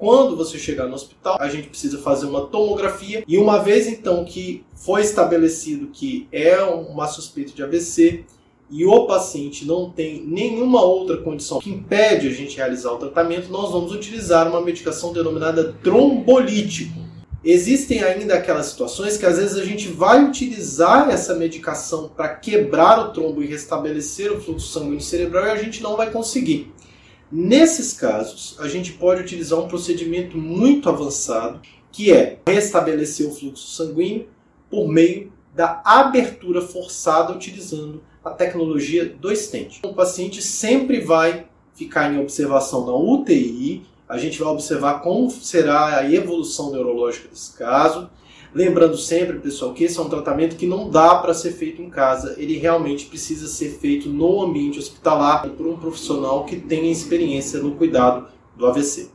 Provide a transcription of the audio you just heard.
Quando você chegar no hospital, a gente precisa fazer uma tomografia e uma vez então que foi estabelecido que é uma suspeita de AVC e o paciente não tem nenhuma outra condição que impede a gente realizar o tratamento, nós vamos utilizar uma medicação denominada trombolítico. Existem ainda aquelas situações que às vezes a gente vai utilizar essa medicação para quebrar o trombo e restabelecer o fluxo sanguíneo cerebral e a gente não vai conseguir. Nesses casos, a gente pode utilizar um procedimento muito avançado, que é restabelecer o fluxo sanguíneo por meio da abertura forçada utilizando a tecnologia do stent. O paciente sempre vai ficar em observação na UTI, a gente vai observar como será a evolução neurológica desse caso. Lembrando sempre, pessoal, que esse é um tratamento que não dá para ser feito em casa, ele realmente precisa ser feito no ambiente hospitalar por um profissional que tenha experiência no cuidado do AVC.